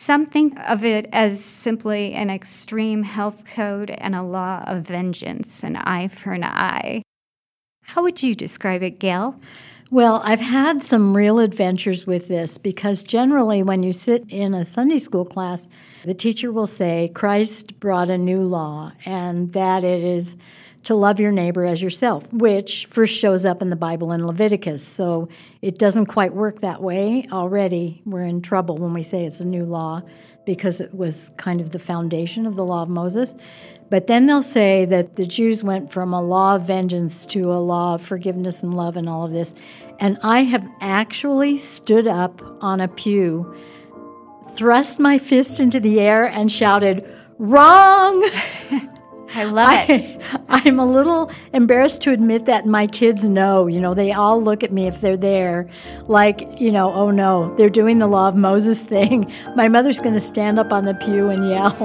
Some think of it as simply an extreme health code and a law of vengeance, an eye for an eye. How would you describe it, Gail? Well, I've had some real adventures with this because generally, when you sit in a Sunday school class, the teacher will say, Christ brought a new law, and that it is to love your neighbor as yourself, which first shows up in the Bible in Leviticus. So it doesn't quite work that way. Already, we're in trouble when we say it's a new law because it was kind of the foundation of the law of Moses. But then they'll say that the Jews went from a law of vengeance to a law of forgiveness and love and all of this. And I have actually stood up on a pew, thrust my fist into the air, and shouted, Wrong! I love it. I, am a little embarrassed to admit that my kids know. You know, they all look at me if they're there, like, you know, oh no, they're doing the Law of Moses thing. My mother's going to stand up on the pew and yell.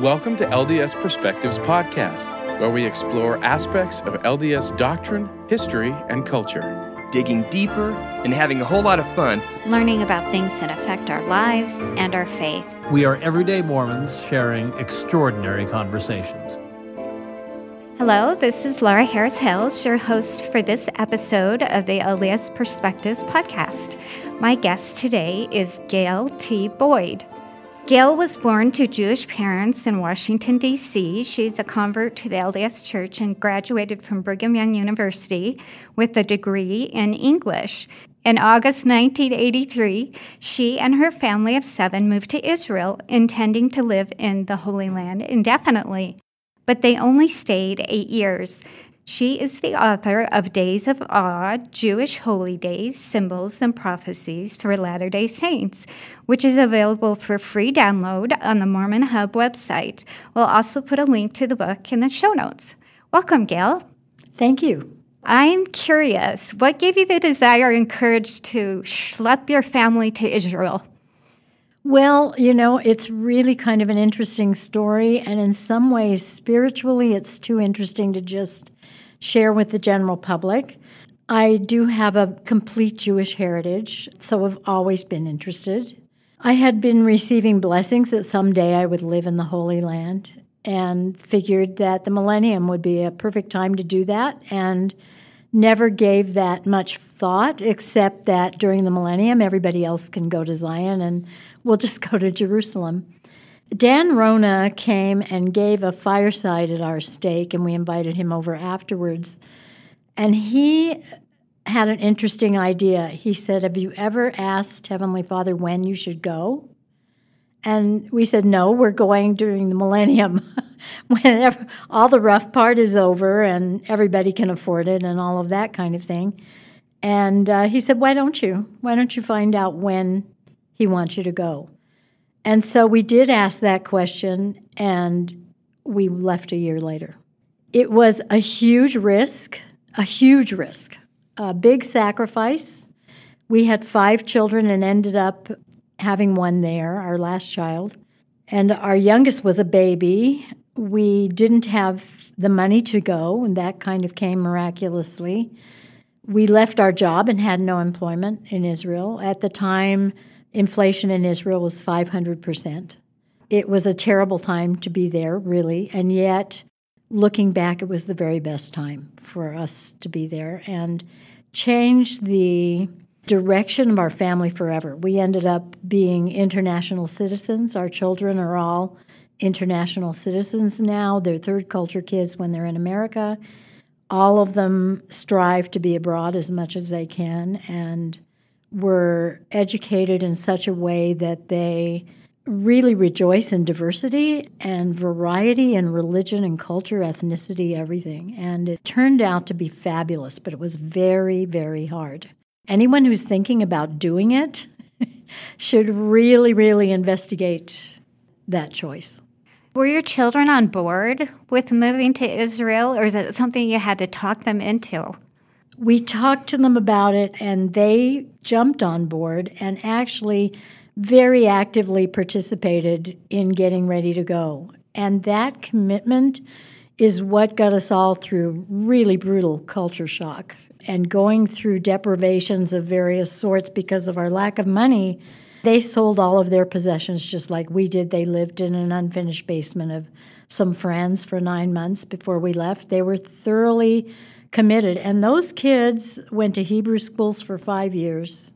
Welcome to LDS Perspectives Podcast, where we explore aspects of LDS doctrine, history, and culture. Digging deeper and having a whole lot of fun. Learning about things that affect our lives and our faith. We are everyday Mormons sharing extraordinary conversations. Hello, this is Laura Harris Hales, your host for this episode of the LDS Perspectives podcast. My guest today is Gail T. Boyd. Gail was born to Jewish parents in Washington, D.C. She's a convert to the LDS Church and graduated from Brigham Young University with a degree in English. In August 1983, she and her family of seven moved to Israel, intending to live in the Holy Land indefinitely. But they only stayed eight years. She is the author of Days of Awe Jewish Holy Days, Symbols, and Prophecies for Latter day Saints, which is available for free download on the Mormon Hub website. We'll also put a link to the book in the show notes. Welcome, Gail. Thank you. I'm curious, what gave you the desire and courage to schlep your family to Israel? Well, you know, it's really kind of an interesting story, and in some ways, spiritually, it's too interesting to just share with the general public. I do have a complete Jewish heritage, so I've always been interested. I had been receiving blessings that someday I would live in the Holy Land and figured that the millennium would be a perfect time to do that and never gave that much thought except that during the millennium everybody else can go to Zion and we'll just go to Jerusalem. Dan Rona came and gave a fireside at our stake and we invited him over afterwards. And he had an interesting idea. He said, Have you ever asked Heavenly Father when you should go? And we said, no, we're going during the millennium, whenever all the rough part is over and everybody can afford it and all of that kind of thing. And uh, he said, why don't you? Why don't you find out when he wants you to go? And so we did ask that question, and we left a year later. It was a huge risk, a huge risk, a big sacrifice. We had five children and ended up having one there, our last child. And our youngest was a baby. We didn't have the money to go, and that kind of came miraculously. We left our job and had no employment in Israel. At the time, inflation in Israel was 500%. It was a terrible time to be there, really, and yet, looking back, it was the very best time for us to be there and change the direction of our family forever. We ended up being international citizens. Our children are all international citizens now. They're third culture kids when they're in America. All of them strive to be abroad as much as they can and were educated in such a way that they really rejoice in diversity and variety in religion and culture, ethnicity, everything. And it turned out to be fabulous, but it was very, very hard. Anyone who's thinking about doing it should really, really investigate that choice. Were your children on board with moving to Israel, or is it something you had to talk them into? We talked to them about it, and they jumped on board and actually very actively participated in getting ready to go. And that commitment is what got us all through really brutal culture shock and going through deprivations of various sorts because of our lack of money, They sold all of their possessions just like we did. They lived in an unfinished basement of some friends for nine months before we left. They were thoroughly committed. And those kids went to Hebrew schools for five years.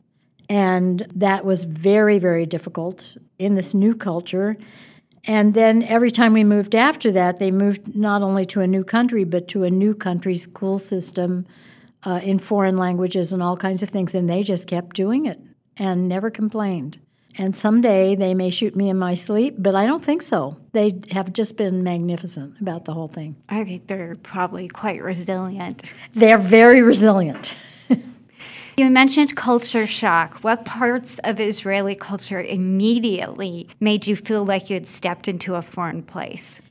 And that was very, very difficult in this new culture. And then every time we moved after that, they moved not only to a new country, but to a new country's school system uh, in foreign languages and all kinds of things. And they just kept doing it and never complained. And someday they may shoot me in my sleep, but I don't think so. They have just been magnificent about the whole thing. I think they're probably quite resilient. They're very resilient. You mentioned culture shock. What parts of Israeli culture immediately made you feel like you had stepped into a foreign place?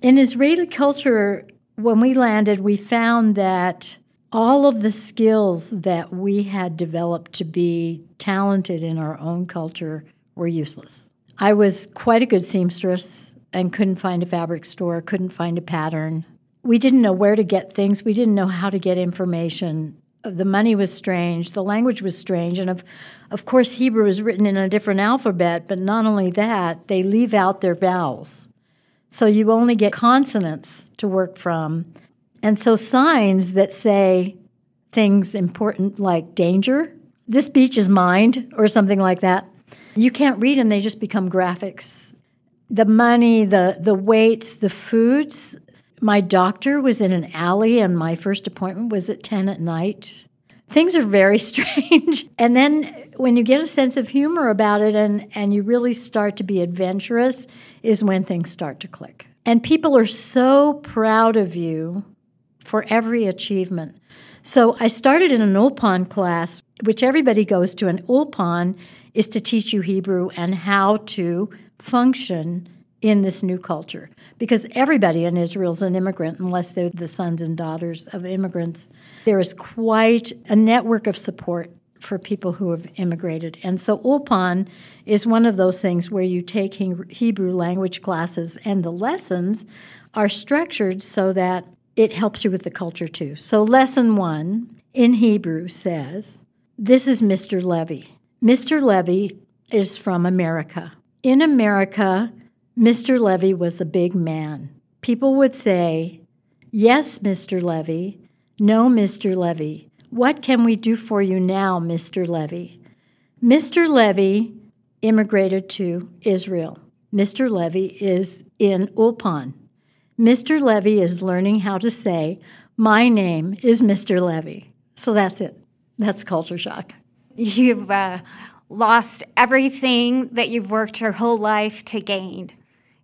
In Israeli culture, when we landed, we found that all of the skills that we had developed to be talented in our own culture were useless. I was quite a good seamstress and couldn't find a fabric store, couldn't find a pattern. We didn't know where to get things, we didn't know how to get information the money was strange, the language was strange, and of, of course, Hebrew is written in a different alphabet, but not only that, they leave out their vowels. So you only get consonants to work from. And so signs that say things important like danger, this beach is mined, or something like that, you can't read and they just become graphics. The money, the, the weights, the foods, my doctor was in an alley, and my first appointment was at 10 at night. Things are very strange. and then when you get a sense of humor about it and, and you really start to be adventurous, is when things start to click. And people are so proud of you for every achievement. So I started in an Ulpan class, which everybody goes to. An Ulpan is to teach you Hebrew and how to function in this new culture because everybody in Israel is an immigrant unless they're the sons and daughters of immigrants. There is quite a network of support for people who have immigrated. And so Ulpan is one of those things where you take Hebrew language classes and the lessons are structured so that it helps you with the culture too. So lesson 1 in Hebrew says, this is Mr. Levy. Mr. Levy is from America. In America, Mr. Levy was a big man. People would say, Yes, Mr. Levy. No, Mr. Levy. What can we do for you now, Mr. Levy? Mr. Levy immigrated to Israel. Mr. Levy is in Ulpan. Mr. Levy is learning how to say, My name is Mr. Levy. So that's it. That's culture shock. You've uh, lost everything that you've worked your whole life to gain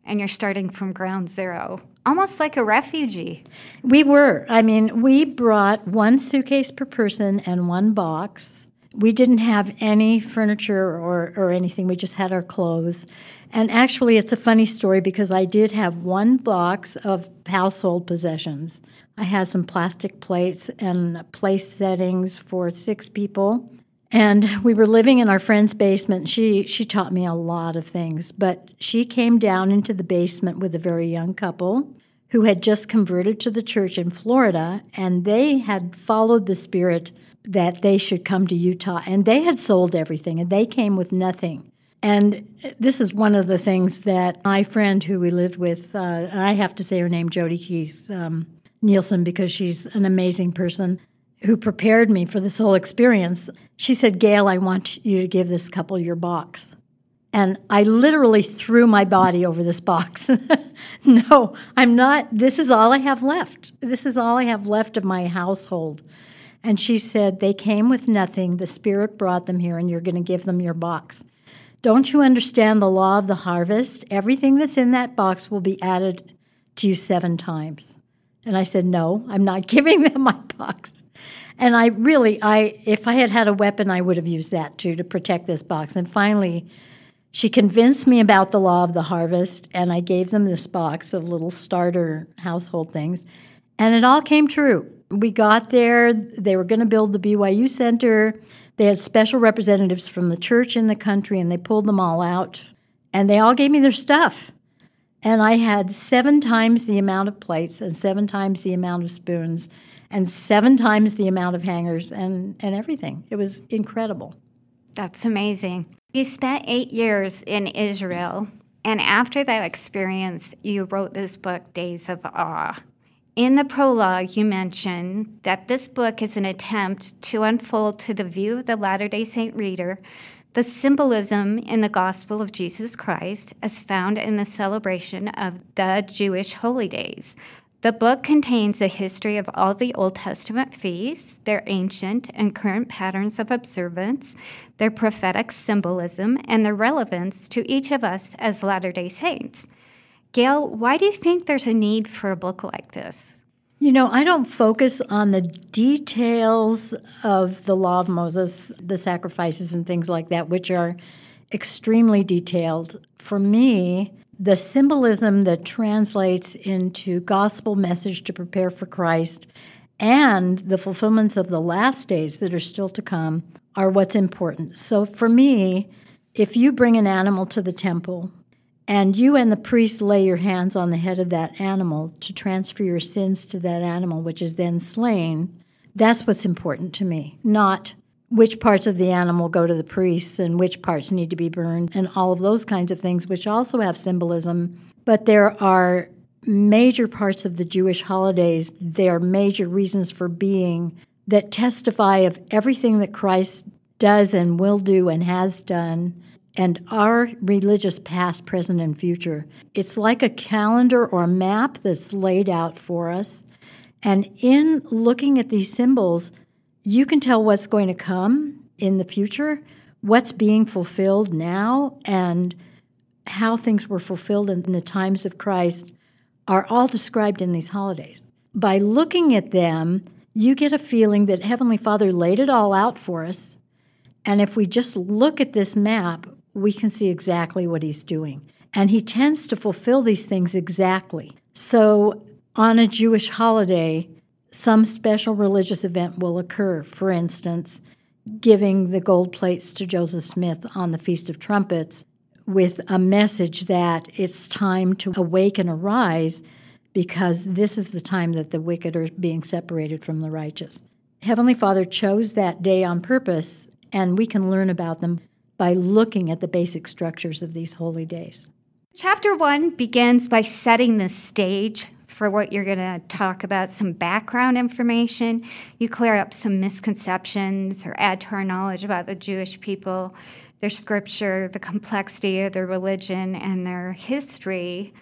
and you're starting from ground zero, almost like a refugee. We were. I mean, we brought one suitcase per person and one box. We didn't have any furniture or, or anything, we just had our clothes. And actually, it's a funny story because I did have one box of household possessions. I had some plastic plates and place settings for six people. And we were living in our friend's basement. She she taught me a lot of things, but she came down into the basement with a very young couple who had just converted to the church in Florida and they had followed the spirit that they should come to Utah and they had sold everything and they came with nothing. And this is one of the things that my friend who we lived with, uh, I have to say her name, Jody Keys um, Nielsen, because she's an amazing person who prepared me for this whole experience, she said, Gail, I want you to give this couple your box. And I literally threw my body over this box. no, I'm not. This is all I have left. This is all I have left of my household. And she said, They came with nothing. The Spirit brought them here, and you're going to give them your box. Don't you understand the law of the harvest? Everything that's in that box will be added to you seven times. And I said, No, I'm not giving them my box. And I really, I if I had had a weapon, I would have used that too to protect this box. And finally, she convinced me about the law of the harvest, and I gave them this box of little starter household things, and it all came true. We got there, they were going to build the BYU Center. They had special representatives from the church in the country, and they pulled them all out, and they all gave me their stuff. And I had seven times the amount of plates and seven times the amount of spoons and seven times the amount of hangers and, and everything. It was incredible. That's amazing. You spent eight years in Israel, and after that experience, you wrote this book, Days of Awe. In the prologue, you mention that this book is an attempt to unfold to the view of the Latter day Saint reader the symbolism in the gospel of Jesus Christ as found in the celebration of the Jewish holy days. The book contains a history of all the Old Testament feasts, their ancient and current patterns of observance, their prophetic symbolism, and their relevance to each of us as Latter day Saints. Gail, why do you think there's a need for a book like this? You know, I don't focus on the details of the law of Moses, the sacrifices and things like that, which are extremely detailed. For me, the symbolism that translates into gospel message to prepare for Christ and the fulfillments of the last days that are still to come are what's important. So for me, if you bring an animal to the temple and you and the priest lay your hands on the head of that animal to transfer your sins to that animal, which is then slain. That's what's important to me, not which parts of the animal go to the priests and which parts need to be burned and all of those kinds of things, which also have symbolism. But there are major parts of the Jewish holidays, there are major reasons for being that testify of everything that Christ does and will do and has done and our religious past, present, and future. It's like a calendar or a map that's laid out for us. And in looking at these symbols, you can tell what's going to come in the future, what's being fulfilled now, and how things were fulfilled in the times of Christ are all described in these holidays. By looking at them, you get a feeling that Heavenly Father laid it all out for us. And if we just look at this map, we can see exactly what he's doing. And he tends to fulfill these things exactly. So, on a Jewish holiday, some special religious event will occur. For instance, giving the gold plates to Joseph Smith on the Feast of Trumpets with a message that it's time to awake and arise because this is the time that the wicked are being separated from the righteous. Heavenly Father chose that day on purpose, and we can learn about them by looking at the basic structures of these holy days. Chapter one begins by setting the stage for what you're going to talk about, some background information. You clear up some misconceptions or add to our knowledge about the Jewish people, their scripture, the complexity of their religion, and their history.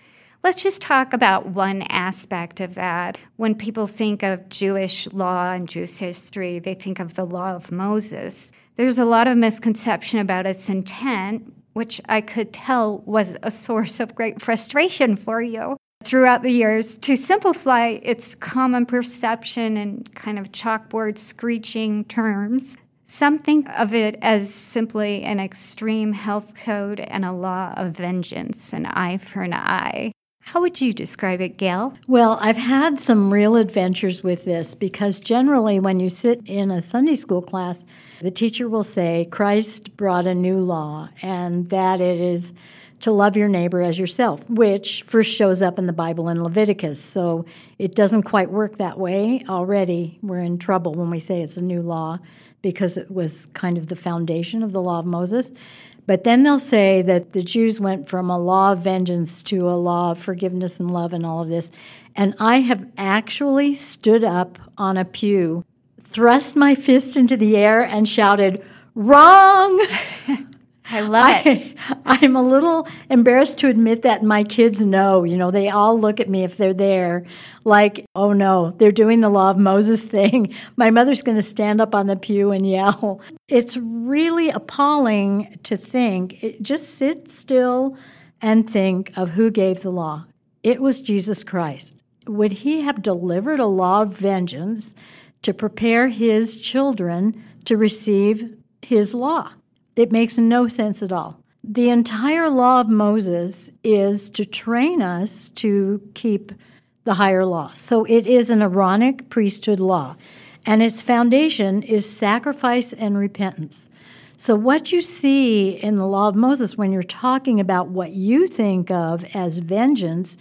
Let's just talk about one aspect of that. When people think of Jewish law and Jewish history, they think of the law of Moses. There's a lot of misconception about its intent, which I could tell was a source of great frustration for you throughout the years. To simplify its common perception in kind of chalkboard screeching terms, some think of it as simply an extreme health code and a law of vengeance, an eye for an eye. How would you describe it, Gail? Well, I've had some real adventures with this because generally, when you sit in a Sunday school class, the teacher will say, Christ brought a new law, and that it is to love your neighbor as yourself, which first shows up in the Bible in Leviticus. So it doesn't quite work that way. Already, we're in trouble when we say it's a new law because it was kind of the foundation of the law of Moses. But then they'll say that the Jews went from a law of vengeance to a law of forgiveness and love and all of this. And I have actually stood up on a pew, thrust my fist into the air, and shouted, Wrong! I love it. I, am a little embarrassed to admit that my kids know. You know, they all look at me if they're there like, oh no, they're doing the law of Moses thing. My mother's going to stand up on the pew and yell. It's really appalling to think. It, just sit still and think of who gave the law. It was Jesus Christ. Would he have delivered a law of vengeance to prepare his children to receive his law? It makes no sense at all. The entire law of Moses is to train us to keep the higher law. So it is an Aaronic priesthood law, and its foundation is sacrifice and repentance. So, what you see in the law of Moses when you're talking about what you think of as vengeance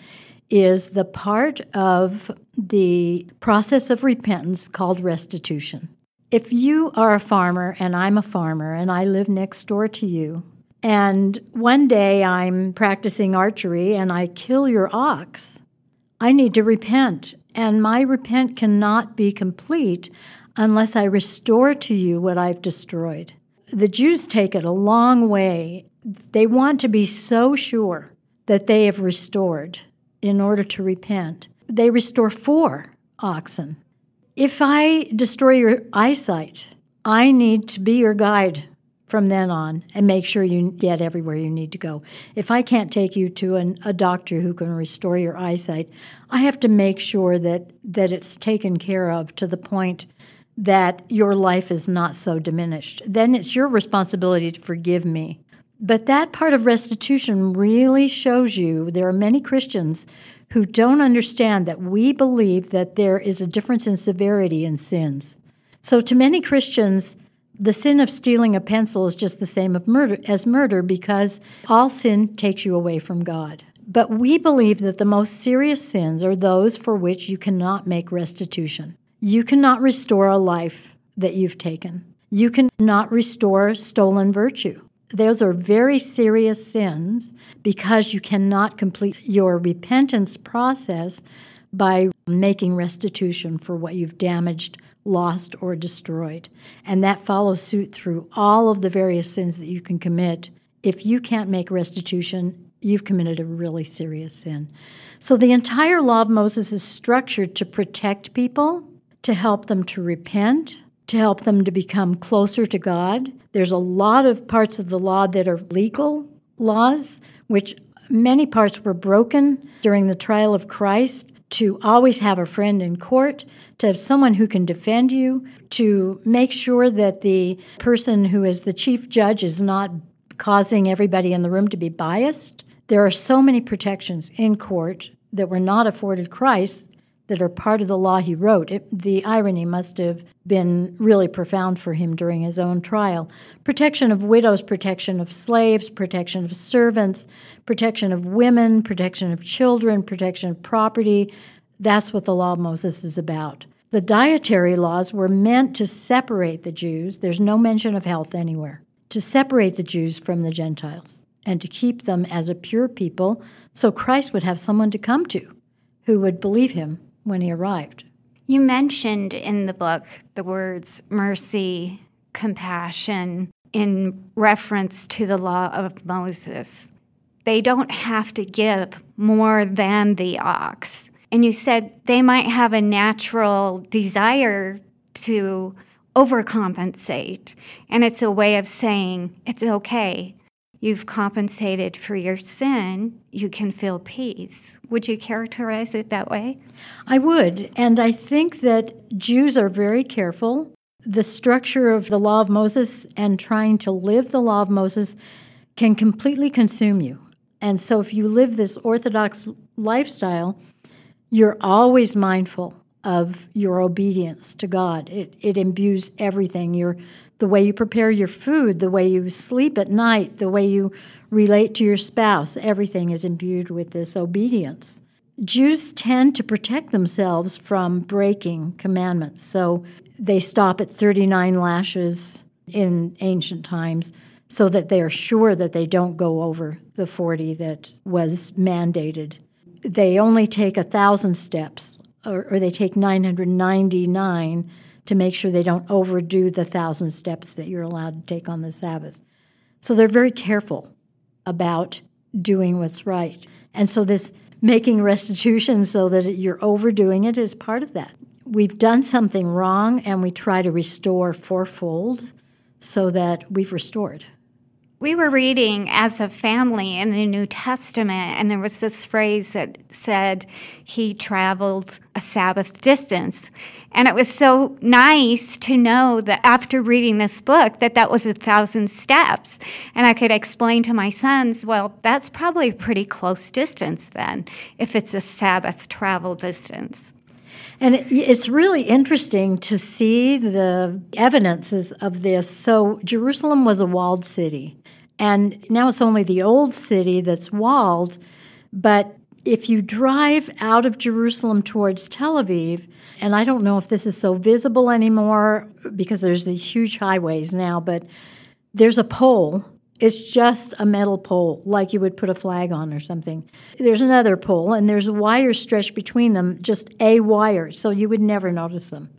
is the part of the process of repentance called restitution. If you are a farmer and I'm a farmer and I live next door to you, And one day I'm practicing archery and I kill your ox. I need to repent, and my repent cannot be complete unless I restore to you what I've destroyed. The Jews take it a long way. They want to be so sure that they have restored in order to repent. They restore four oxen. If I destroy your eyesight, I need to be your guide from then on and make sure you get everywhere you need to go. If I can't take you to an, a doctor who can restore your eyesight, I have to make sure that, that it's taken care of to the point that your life is not so diminished. Then it's your responsibility to forgive me. But that part of restitution really shows you there are many Christians who don't understand that we believe that there is a difference in severity in sins. So, to many Christians, the sin of stealing a pencil is just the same murder, as murder because all sin takes you away from God. But we believe that the most serious sins are those for which you cannot make restitution. You cannot restore a life that you've taken. You cannot restore stolen virtue. Those are very serious sins because you cannot complete your repentance process by making restitution for what you've damaged lost, or destroyed. And that follows suit through all of the various sins that you can commit. If you can't make restitution, you've committed a really serious sin. So the entire law of Moses is structured to protect people, to help them to repent, to help them to become closer to God. There's a lot of parts of the law that are legal laws, which many parts were broken during the trial of Christ to always have a friend in court, to have someone who can defend you, to make sure that the person who is the chief judge is not causing everybody in the room to be biased. There are so many protections in court that were not afforded Christ that are part of the law he wrote. It, the irony must have been really profound for him during his own trial. Protection of widows, protection of slaves, protection of servants, protection of women, protection of children, protection of property. That's what the law of Moses is about. The dietary laws were meant to separate the Jews. There's no mention of health anywhere. To separate the Jews from the Gentiles and to keep them as a pure people so Christ would have someone to come to who would believe him when he arrived. You mentioned in the book the words mercy, compassion in reference to the law of Moses. They don't have to give more than the ox. And you said they might have a natural desire to overcompensate. And it's a way of saying, it's okay you've compensated for your sin, you can feel peace. Would you characterize it that way? I would. And I think that Jews are very careful. The structure of the law of Moses and trying to live the law of Moses can completely consume you. And so if you live this orthodox lifestyle, you're always mindful of your obedience to God. It, it imbues everything. You're the way you prepare your food, the way you sleep at night, the way you relate to your spouse, everything is imbued with this obedience. Jews tend to protect themselves from breaking commandments, so they stop at 39 lashes in ancient times so that they are sure that they don't go over the 40 that was mandated. They only take a thousand steps, or, or they take 999 to make sure they don't overdo the thousand steps that you're allowed to take on the Sabbath. So they're very careful about doing what's right. And so this making restitution so that you're overdoing it is part of that. We've done something wrong and we try to restore fourfold so that we've restored. We were reading as a family in the New Testament, and there was this phrase that said he traveled a Sabbath distance. And it was so nice to know that after reading this book that that was a thousand steps. And I could explain to my sons, well, that's probably a pretty close distance then, if it's a Sabbath travel distance. And it's really interesting to see the evidences of this. So, Jerusalem was a walled city. And now it's only the old city that's walled. But if you drive out of Jerusalem towards Tel Aviv, and I don't know if this is so visible anymore because there's these huge highways now, but there's a pole It's just a metal pole, like you would put a flag on or something. There's another pole, and there's a wire stretched between them, just a wire, so you would never notice them.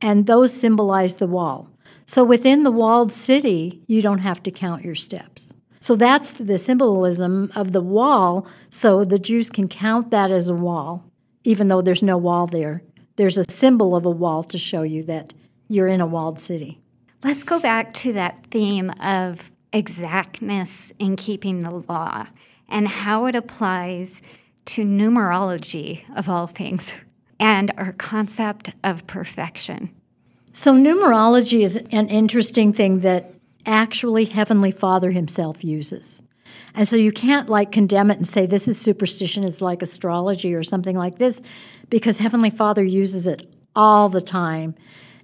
And those symbolize the wall. So within the walled city, you don't have to count your steps. So that's the symbolism of the wall, so the Jews can count that as a wall, even though there's no wall there. There's a symbol of a wall to show you that you're in a walled city. Let's go back to that theme of exactness in keeping the law and how it applies to numerology of all things and our concept of perfection. So, numerology is an interesting thing that actually Heavenly Father Himself uses. And so you can't like condemn it and say this is superstition, it's like astrology or something like this, because Heavenly Father uses it all the time.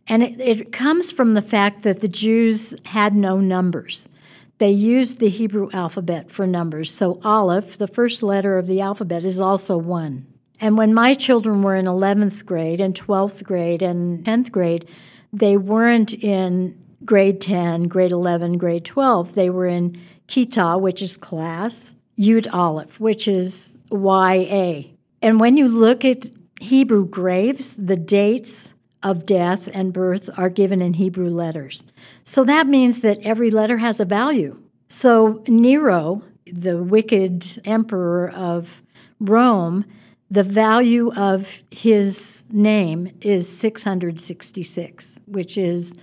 And it, it comes from the fact that the Jews had no numbers. They used the Hebrew alphabet for numbers. So Aleph, the first letter of the alphabet, is also one. And when my children were in 11th grade and 12th grade and 10th grade, they weren't in grade 10, grade 11, grade 12. They were in Kita, which is class, Yud Aleph, which is YA. And when you look at Hebrew graves, the dates of death and birth are given in Hebrew letters. So that means that every letter has a value. So Nero, the wicked emperor of Rome, the value of his name is 666, which is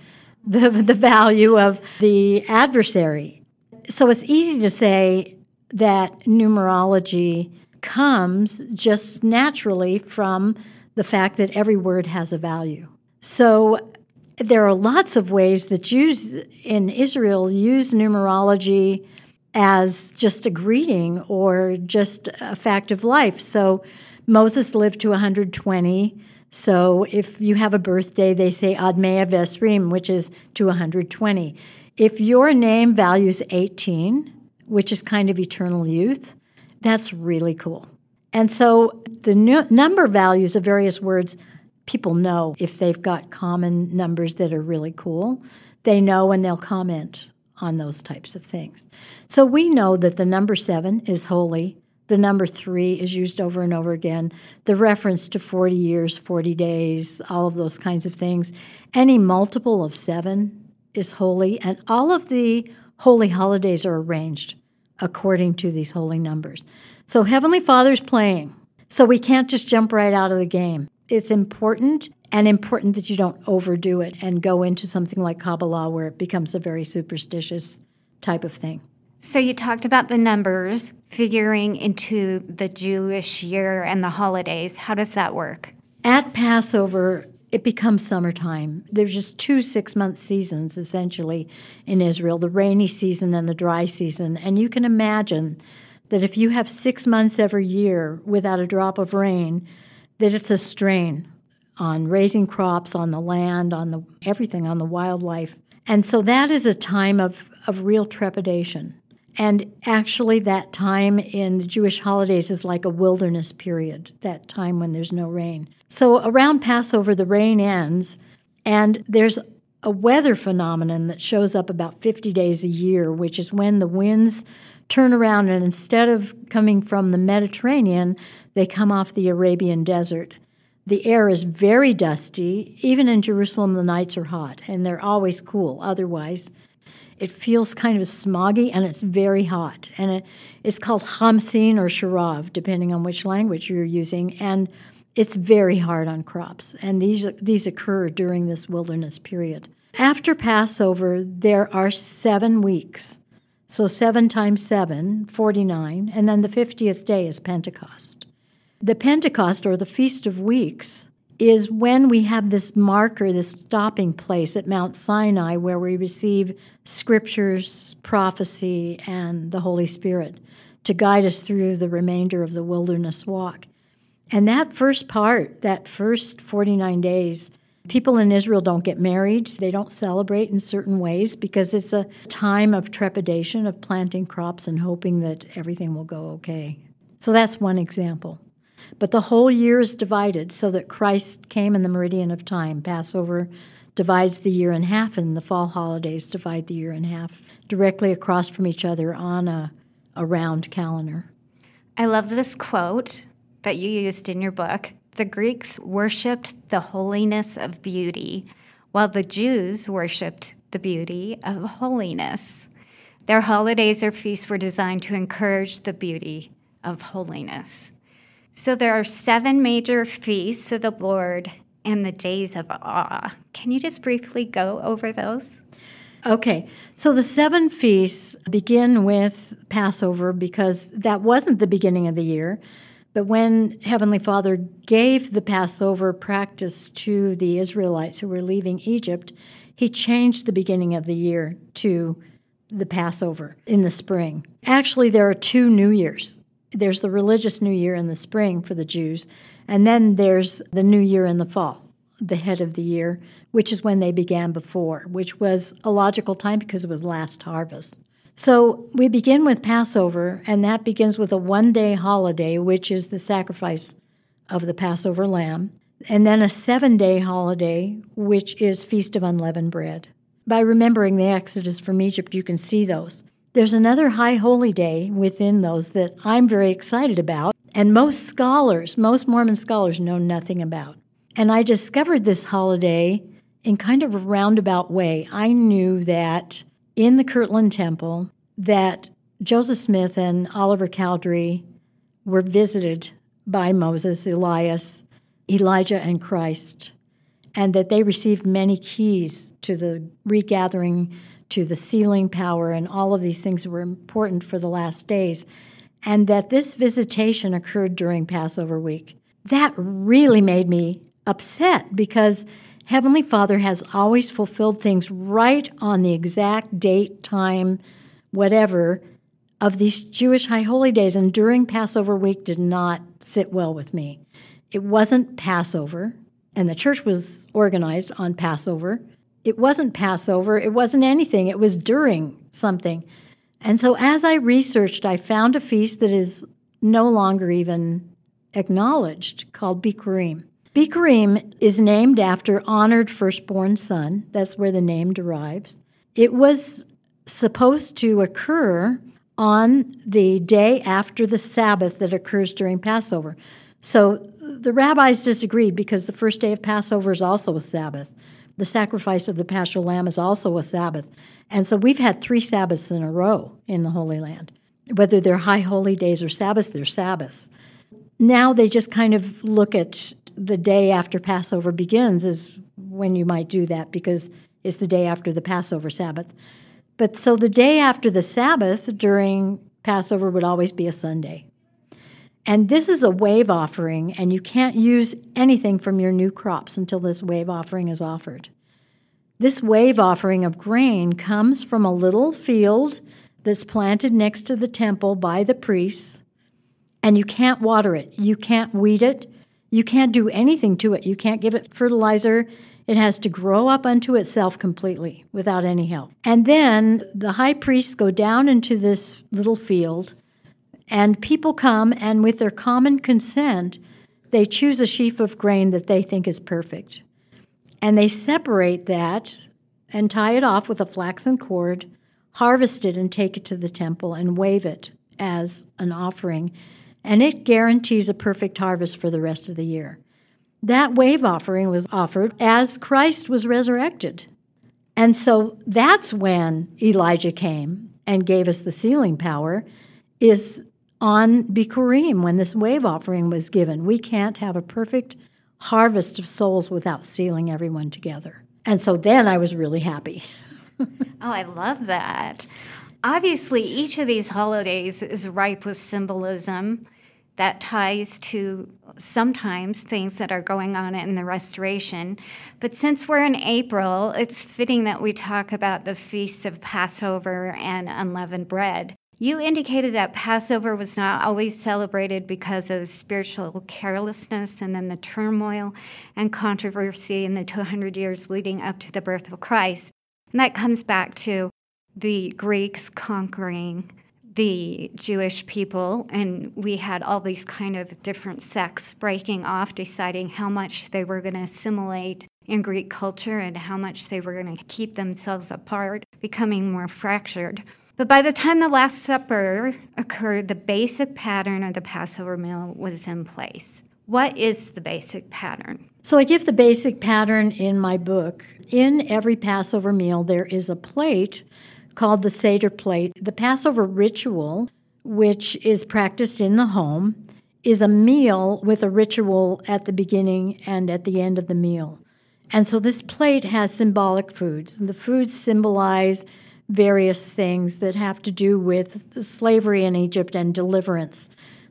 the, the value of the adversary. So it's easy to say that numerology comes just naturally from the fact that every word has a value. So there are lots of ways that Jews in Israel use numerology as just a greeting or just a fact of life. So Moses lived to 120. So if you have a birthday, they say Ad Mea Vesrim, which is to 120. If your name values 18, which is kind of eternal youth, that's really cool. And so the number values of various words, people know if they've got common numbers that are really cool. They know and they'll comment on those types of things. So we know that the number seven is holy. The number three is used over and over again. The reference to 40 years, 40 days, all of those kinds of things. Any multiple of seven is holy, and all of the holy holidays are arranged according to these holy numbers. So Heavenly Father's playing. So we can't just jump right out of the game. It's important and important that you don't overdo it and go into something like Kabbalah where it becomes a very superstitious type of thing. So you talked about the numbers figuring into the Jewish year and the holidays. How does that work? At Passover, it becomes summertime. There's just two six month seasons essentially in Israel the rainy season and the dry season. And you can imagine that if you have six months every year without a drop of rain, that it's a strain on raising crops, on the land, on the everything, on the wildlife. And so that is a time of, of real trepidation. And actually, that time in the Jewish holidays is like a wilderness period, that time when there's no rain. So around Passover, the rain ends, and there's a weather phenomenon that shows up about 50 days a year, which is when the winds turn around and instead of coming from the Mediterranean, they come off the Arabian desert. The air is very dusty. Even in Jerusalem, the nights are hot, and they're always cool otherwise. It feels kind of smoggy and it's very hot. And it, it's called Hamsin or Sharav, depending on which language you're using. And it's very hard on crops, and these these occur during this wilderness period. After Passover, there are seven weeks. So 7 times 7, 49, and then the 50th day is Pentecost. The Pentecost, or the Feast of Weeks, is when we have this marker, this stopping place at Mount Sinai where we receive scriptures, prophecy, and the Holy Spirit to guide us through the remainder of the wilderness walk. And that first part, that first 49 days, people in Israel don't get married. They don't celebrate in certain ways because it's a time of trepidation, of planting crops and hoping that everything will go okay. So that's one example. But the whole year is divided so that Christ came in the meridian of time, Passover divides the year in half, and the fall holidays divide the year in half directly across from each other on a, a round calendar. I love this quote that you used in your book. The Greeks worshiped the holiness of beauty, while the Jews worshiped the beauty of holiness. Their holidays or feasts were designed to encourage the beauty of holiness. So there are seven major feasts of the Lord and the days of awe. Can you just briefly go over those? Okay, so the seven feasts begin with Passover because that wasn't the beginning of the year. But when Heavenly Father gave the Passover practice to the Israelites who were leaving Egypt, He changed the beginning of the year to the Passover in the spring. Actually, there are two New Years there's the religious New Year in the spring for the Jews, and then there's the New Year in the fall, the head of the year, which is when they began before, which was a logical time because it was last harvest. So we begin with Passover, and that begins with a one day holiday, which is the sacrifice of the Passover lamb, and then a seven day holiday, which is Feast of Unleavened Bread. By remembering the Exodus from Egypt, you can see those. There's another high holy day within those that I'm very excited about, and most scholars, most Mormon scholars, know nothing about. And I discovered this holiday in kind of a roundabout way. I knew that in the Kirtland Temple that Joseph Smith and Oliver Cowdery were visited by Moses, Elias, Elijah, and Christ, and that they received many keys to the regathering, to the sealing power, and all of these things were important for the last days, and that this visitation occurred during Passover week. That really made me upset because Heavenly Father has always fulfilled things right on the exact date, time, whatever of these Jewish high holy days. And during Passover week did not sit well with me. It wasn't Passover, and the church was organized on Passover. It wasn't Passover, it wasn't anything, it was during something. And so as I researched, I found a feast that is no longer even acknowledged called Bikurim. Bikurim is named after honored firstborn son. That's where the name derives. It was supposed to occur on the day after the Sabbath that occurs during Passover. So the rabbis disagreed because the first day of Passover is also a Sabbath. The sacrifice of the Paschal Lamb is also a Sabbath. And so we've had three Sabbaths in a row in the Holy Land. Whether they're high holy days or Sabbaths, they're Sabbaths. Now they just kind of look at the day after Passover begins is when you might do that because it's the day after the Passover Sabbath. But so the day after the Sabbath during Passover would always be a Sunday. And this is a wave offering, and you can't use anything from your new crops until this wave offering is offered. This wave offering of grain comes from a little field that's planted next to the temple by the priests, and you can't water it, you can't weed it, you can't do anything to it. You can't give it fertilizer. It has to grow up unto itself completely without any help. And then the high priests go down into this little field, and people come, and with their common consent, they choose a sheaf of grain that they think is perfect. And they separate that and tie it off with a flaxen cord, harvest it, and take it to the temple and wave it as an offering and it guarantees a perfect harvest for the rest of the year. That wave offering was offered as Christ was resurrected. And so that's when Elijah came and gave us the sealing power, is on Bikurim when this wave offering was given. We can't have a perfect harvest of souls without sealing everyone together. And so then I was really happy. oh, I love that. Obviously, each of these holidays is ripe with symbolism that ties to sometimes things that are going on in the restoration. But since we're in April, it's fitting that we talk about the feasts of Passover and unleavened bread. You indicated that Passover was not always celebrated because of spiritual carelessness and then the turmoil and controversy in the 200 years leading up to the birth of Christ. And that comes back to the Greeks conquering the Jewish people, and we had all these kind of different sects breaking off, deciding how much they were going to assimilate in Greek culture and how much they were going to keep themselves apart, becoming more fractured. But by the time the Last Supper occurred, the basic pattern of the Passover meal was in place. What is the basic pattern? So I give the basic pattern in my book. In every Passover meal, there is a plate called the Seder plate. The Passover ritual, which is practiced in the home, is a meal with a ritual at the beginning and at the end of the meal. And so this plate has symbolic foods. The foods symbolize various things that have to do with slavery in Egypt and deliverance.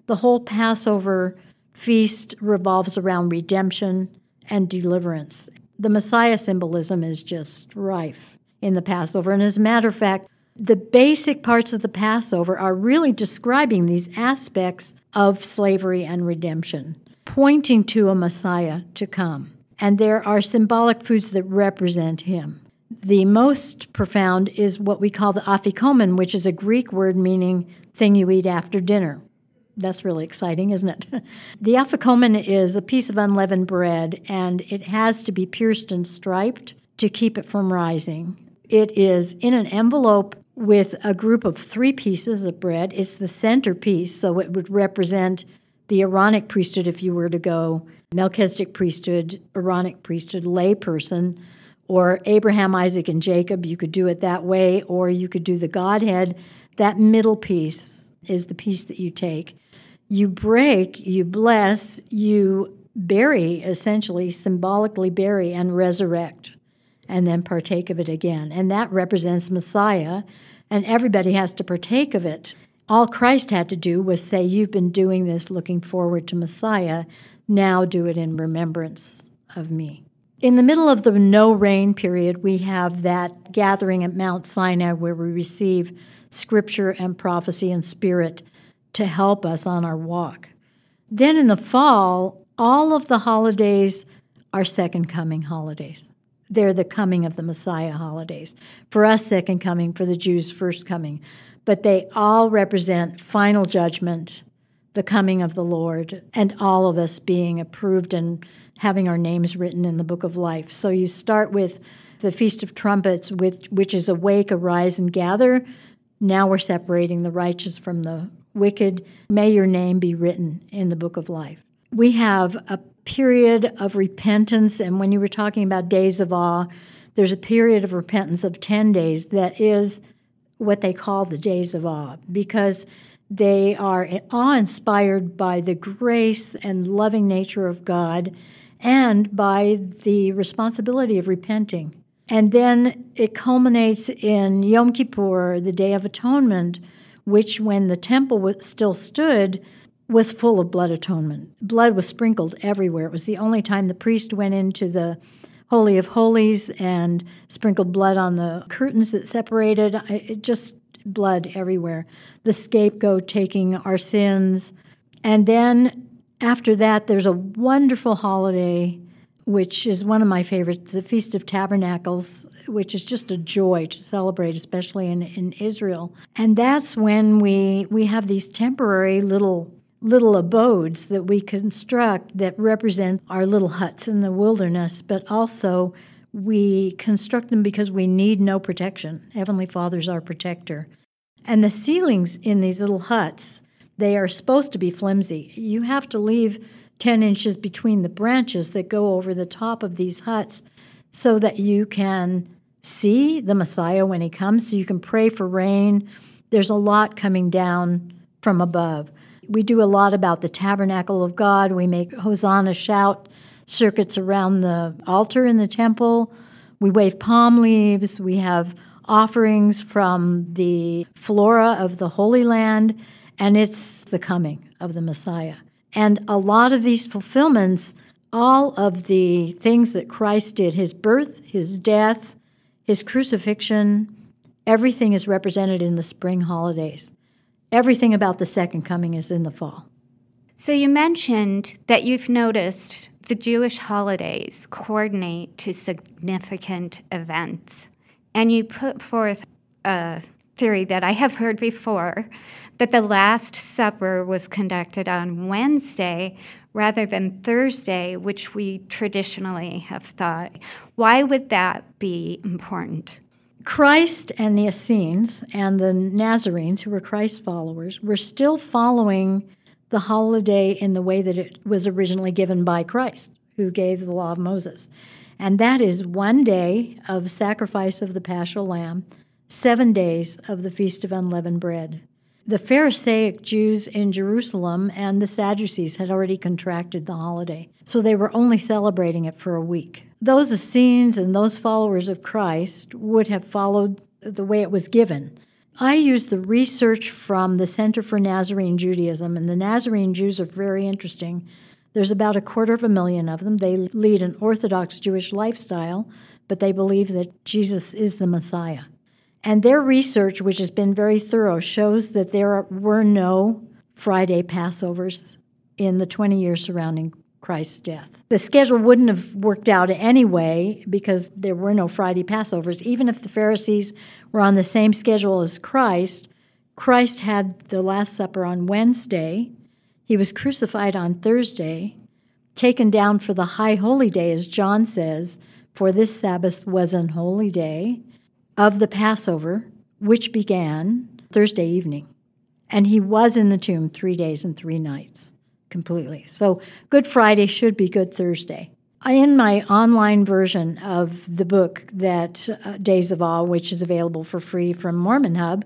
The whole Passover feast revolves around redemption and deliverance. The Messiah symbolism is just rife in the Passover. And as a matter of fact, the basic parts of the Passover are really describing these aspects of slavery and redemption, pointing to a Messiah to come. And there are symbolic foods that represent him. The most profound is what we call the afikomen, which is a Greek word meaning thing you eat after dinner. That's really exciting, isn't it? the afikomen is a piece of unleavened bread, and it has to be pierced and striped to keep it from rising. It is in an envelope with a group of three pieces of bread. It's the centerpiece, so it would represent the Aaronic priesthood if you were to go Melchizedek priesthood, Aaronic priesthood, layperson, or Abraham, Isaac, and Jacob. You could do it that way, or you could do the Godhead. That middle piece is the piece that you take. You break, you bless, you bury, essentially, symbolically bury and resurrect and then partake of it again. And that represents Messiah, and everybody has to partake of it. All Christ had to do was say, You've been doing this looking forward to Messiah, now do it in remembrance of me. In the middle of the no rain period, we have that gathering at Mount Sinai where we receive scripture and prophecy and spirit to help us on our walk. Then in the fall, all of the holidays are second coming holidays they're the coming of the Messiah holidays. For us, second coming, for the Jews, first coming. But they all represent final judgment, the coming of the Lord, and all of us being approved and having our names written in the book of life. So you start with the Feast of Trumpets, which, which is awake, arise, and gather. Now we're separating the righteous from the wicked. May your name be written in the book of life. We have a period of repentance. And when you were talking about days of awe, there's a period of repentance of 10 days that is what they call the days of awe because they are awe inspired by the grace and loving nature of God and by the responsibility of repenting. And then it culminates in Yom Kippur, the Day of Atonement, which, when the temple still stood, was full of blood atonement. Blood was sprinkled everywhere. It was the only time the priest went into the Holy of Holies and sprinkled blood on the curtains that separated. It just blood everywhere. The scapegoat taking our sins. And then after that, there's a wonderful holiday, which is one of my favorites, the Feast of Tabernacles, which is just a joy to celebrate, especially in, in Israel. And that's when we, we have these temporary little little abodes that we construct that represent our little huts in the wilderness, but also we construct them because we need no protection. Heavenly Father's our protector. And the ceilings in these little huts, they are supposed to be flimsy. You have to leave 10 inches between the branches that go over the top of these huts so that you can see the Messiah when he comes, so you can pray for rain. There's a lot coming down from above. We do a lot about the tabernacle of God. We make Hosanna shout circuits around the altar in the temple. We wave palm leaves. We have offerings from the flora of the Holy Land, and it's the coming of the Messiah. And a lot of these fulfillments, all of the things that Christ did his birth, his death, his crucifixion, everything is represented in the spring holidays everything about the second coming is in the fall. So you mentioned that you've noticed the Jewish holidays coordinate to significant events, and you put forth a theory that I have heard before that the Last Supper was conducted on Wednesday rather than Thursday, which we traditionally have thought. Why would that be important? Christ and the Essenes and the Nazarenes, who were Christ followers, were still following the holiday in the way that it was originally given by Christ, who gave the law of Moses. And that is one day of sacrifice of the paschal lamb, seven days of the Feast of Unleavened Bread. The Pharisaic Jews in Jerusalem and the Sadducees had already contracted the holiday, so they were only celebrating it for a week. Those Essenes and those followers of Christ would have followed the way it was given. I use the research from the Center for Nazarene Judaism, and the Nazarene Jews are very interesting. There's about a quarter of a million of them. They lead an Orthodox Jewish lifestyle, but they believe that Jesus is the Messiah. And their research, which has been very thorough, shows that there were no Friday Passovers in the 20 years surrounding Christ's death. The schedule wouldn't have worked out anyway because there were no Friday Passovers. Even if the Pharisees were on the same schedule as Christ, Christ had the Last Supper on Wednesday. He was crucified on Thursday, taken down for the high holy day, as John says, for this Sabbath was an holy day of the Passover, which began Thursday evening. And he was in the tomb three days and three nights completely. So Good Friday should be Good Thursday. In my online version of the book that uh, Days of Awe, which is available for free from Mormon Hub,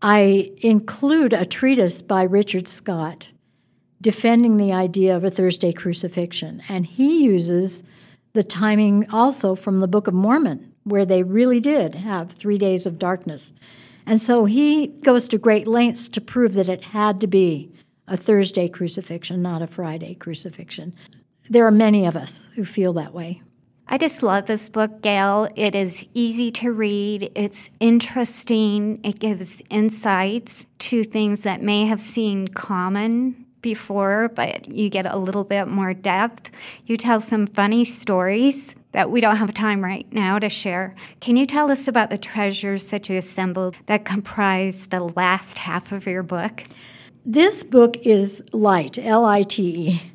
I include a treatise by Richard Scott defending the idea of a Thursday crucifixion. And he uses the timing also from the Book of Mormon, where they really did have three days of darkness. And so he goes to great lengths to prove that it had to be a Thursday crucifixion, not a Friday crucifixion. There are many of us who feel that way. I just love this book, Gail. It is easy to read, it's interesting, it gives insights to things that may have seemed common before, but you get a little bit more depth. You tell some funny stories that we don't have time right now to share. Can you tell us about the treasures that you assembled that comprise the last half of your book? This book is light, L I T E.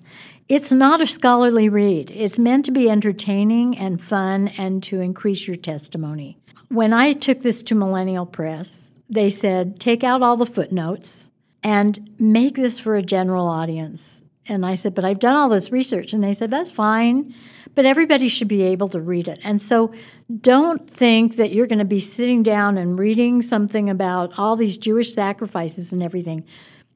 It's not a scholarly read. It's meant to be entertaining and fun and to increase your testimony. When I took this to Millennial Press, they said, take out all the footnotes and make this for a general audience. And I said, but I've done all this research. And they said, that's fine but everybody should be able to read it. And so don't think that you're going to be sitting down and reading something about all these Jewish sacrifices and everything.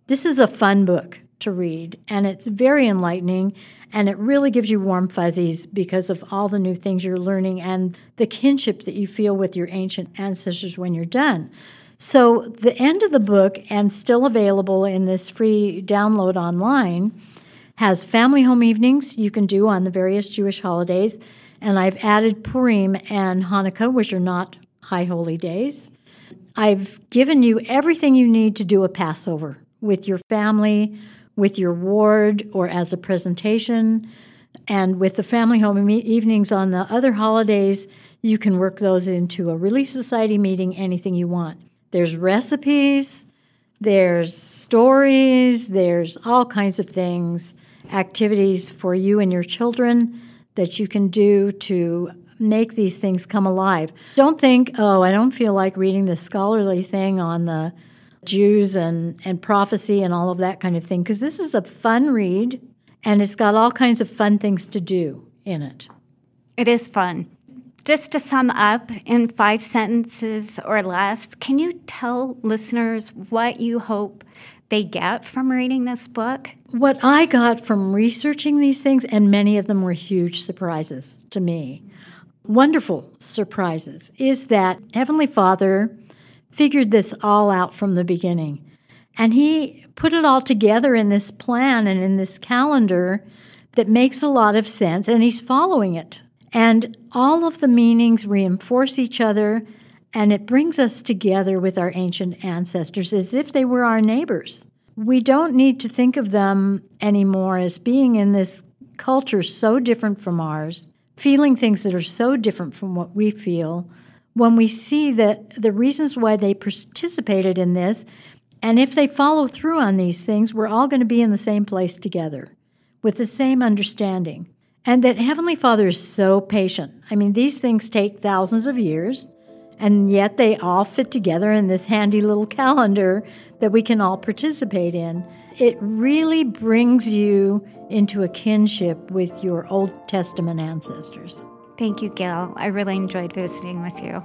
This is a fun book to read, and it's very enlightening, and it really gives you warm fuzzies because of all the new things you're learning and the kinship that you feel with your ancient ancestors when you're done. So, the end of the book, and still available in this free download online, has family home evenings you can do on the various Jewish holidays. And I've added Purim and Hanukkah, which are not high holy days. I've given you everything you need to do a Passover with your family, with your ward, or as a presentation. And with the family home evenings on the other holidays, you can work those into a Relief Society meeting, anything you want. There's recipes, there's stories, there's all kinds of things activities for you and your children that you can do to make these things come alive. Don't think, oh, I don't feel like reading the scholarly thing on the Jews and, and prophecy and all of that kind of thing, because this is a fun read and it's got all kinds of fun things to do in it. It is fun. Just to sum up in five sentences or less, can you tell listeners what you hope they get from reading this book? What I got from researching these things, and many of them were huge surprises to me, wonderful surprises, is that Heavenly Father figured this all out from the beginning. And He put it all together in this plan and in this calendar that makes a lot of sense, and He's following it. And all of the meanings reinforce each other and it brings us together with our ancient ancestors as if they were our neighbors. We don't need to think of them anymore as being in this culture so different from ours, feeling things that are so different from what we feel. when we see that the reasons why they participated in this, and if they follow through on these things, we're all going to be in the same place together with the same understanding. And that Heavenly Father is so patient. I mean, these things take thousands of years, and yet they all fit together in this handy little calendar that we can all participate in. It really brings you into a kinship with your Old Testament ancestors. Thank you, Gail. I really enjoyed visiting with you.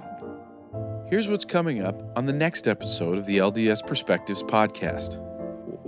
Here's what's coming up on the next episode of the LDS Perspectives podcast.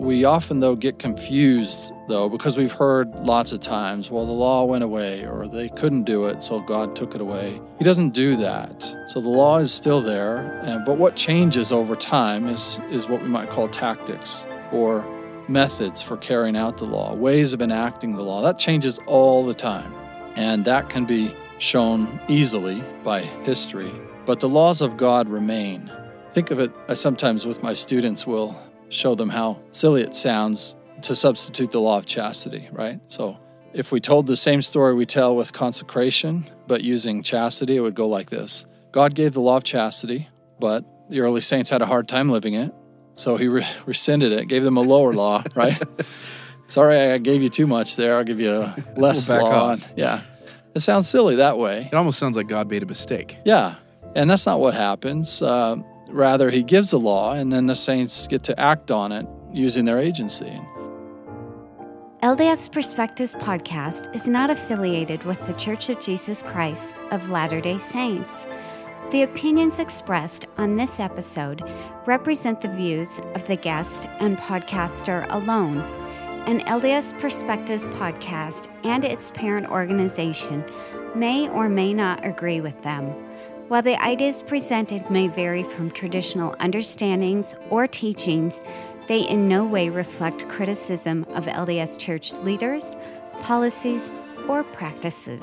We often, though, get confused, though, because we've heard lots of times, well, the law went away or they couldn't do it, so God took it away. He doesn't do that. So the law is still there, and, but what changes over time is, is what we might call tactics or methods for carrying out the law, ways of enacting the law. That changes all the time, and that can be shown easily by history. But the laws of God remain. Think of it, I sometimes with my students will show them how silly it sounds to substitute the law of chastity, right? So if we told the same story we tell with consecration, but using chastity, it would go like this God gave the law of chastity, but the early saints had a hard time living it. So he re- rescinded it, gave them a lower law, right? Sorry, I gave you too much there. I'll give you a less We'll back law. off. Yeah. It sounds silly that way. It almost sounds like God made a mistake. Yeah. And that's not what happens. Uh, rather, he gives a law, and then the saints get to act on it using their agency. LDS Perspectives podcast is not affiliated with The Church of Jesus Christ of Latter day Saints. The opinions expressed on this episode represent the views of the guest and podcaster alone. An LDS Perspectives podcast and its parent organization may or may not agree with them. While the ideas presented may vary from traditional understandings or teachings, they in no way reflect criticism of LDS Church leaders, policies, or practices.